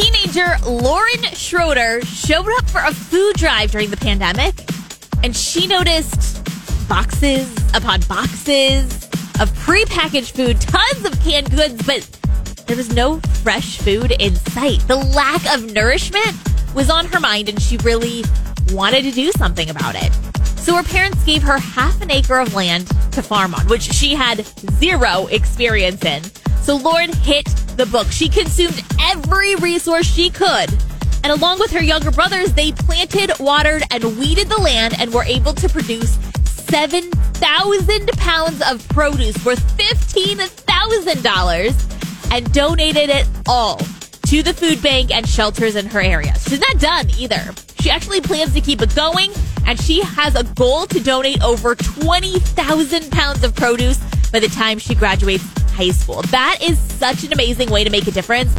Teenager Lauren Schroeder showed up for a food drive during the pandemic, and she noticed boxes upon boxes of prepackaged food, tons of canned goods, but there was no fresh food in sight. The lack of nourishment was on her mind, and she really wanted to do something about it. So her parents gave her half an acre of land to farm on, which she had zero experience in. So Lauren hit the book. She consumed every resource she could. And along with her younger brothers, they planted, watered, and weeded the land and were able to produce 7,000 pounds of produce worth $15,000 and donated it all to the food bank and shelters in her area. She's not done either. She actually plans to keep it going and she has a goal to donate over 20,000 pounds of produce by the time she graduates high school. That is such an amazing way to make a difference.